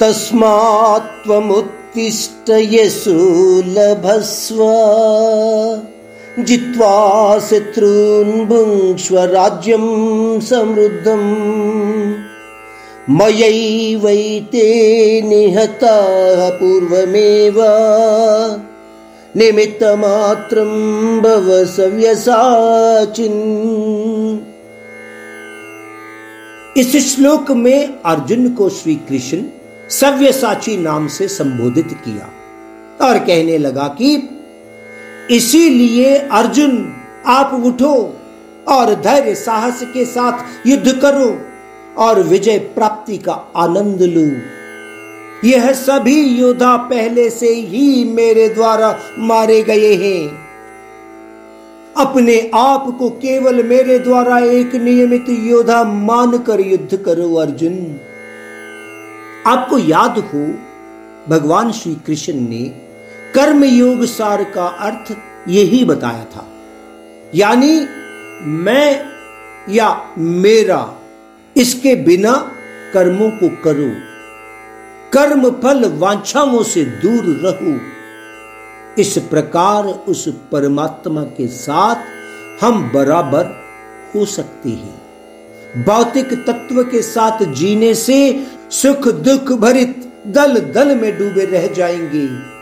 तस्मात्त्वमुत्तिष्ठ यशोलभस्व जित्वा शत्रून् भुङ्क्ष्व राज्यं समृद्धम्। मयैवैते निहताः पूर्वमेव। निमित्तमात्रं भव सव्यसाचिन्। इस श्लोक में अर्जुन को श्री कृष्ण सव्यसाची नाम से संबोधित किया और कहने लगा कि इसीलिए अर्जुन, आप उठो और धैर्य साहस के साथ युद्ध करो और विजय प्राप्ति का आनंद लो। यह सभी योद्धा पहले से ही मेरे द्वारा मारे गए हैं। अपने आप को केवल मेरे द्वारा एक नियमित योद्धा मानकर युद्ध करो, अर्जुन। आपको याद हो, भगवान श्री कृष्ण ने कर्म योग सार का अर्थ यही बताया था। यानी मैं या मेरा, इसके बिना कर्मों को करो कर्म फल वांछाओं से दूर रहो, इस प्रकार उस परमात्मा के साथ हम बराबर हो सकते हैं। भौतिक तत्व के साथ जीने से सुख दुख भरित दल दल में डूबे रह जाएँगे।